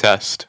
test.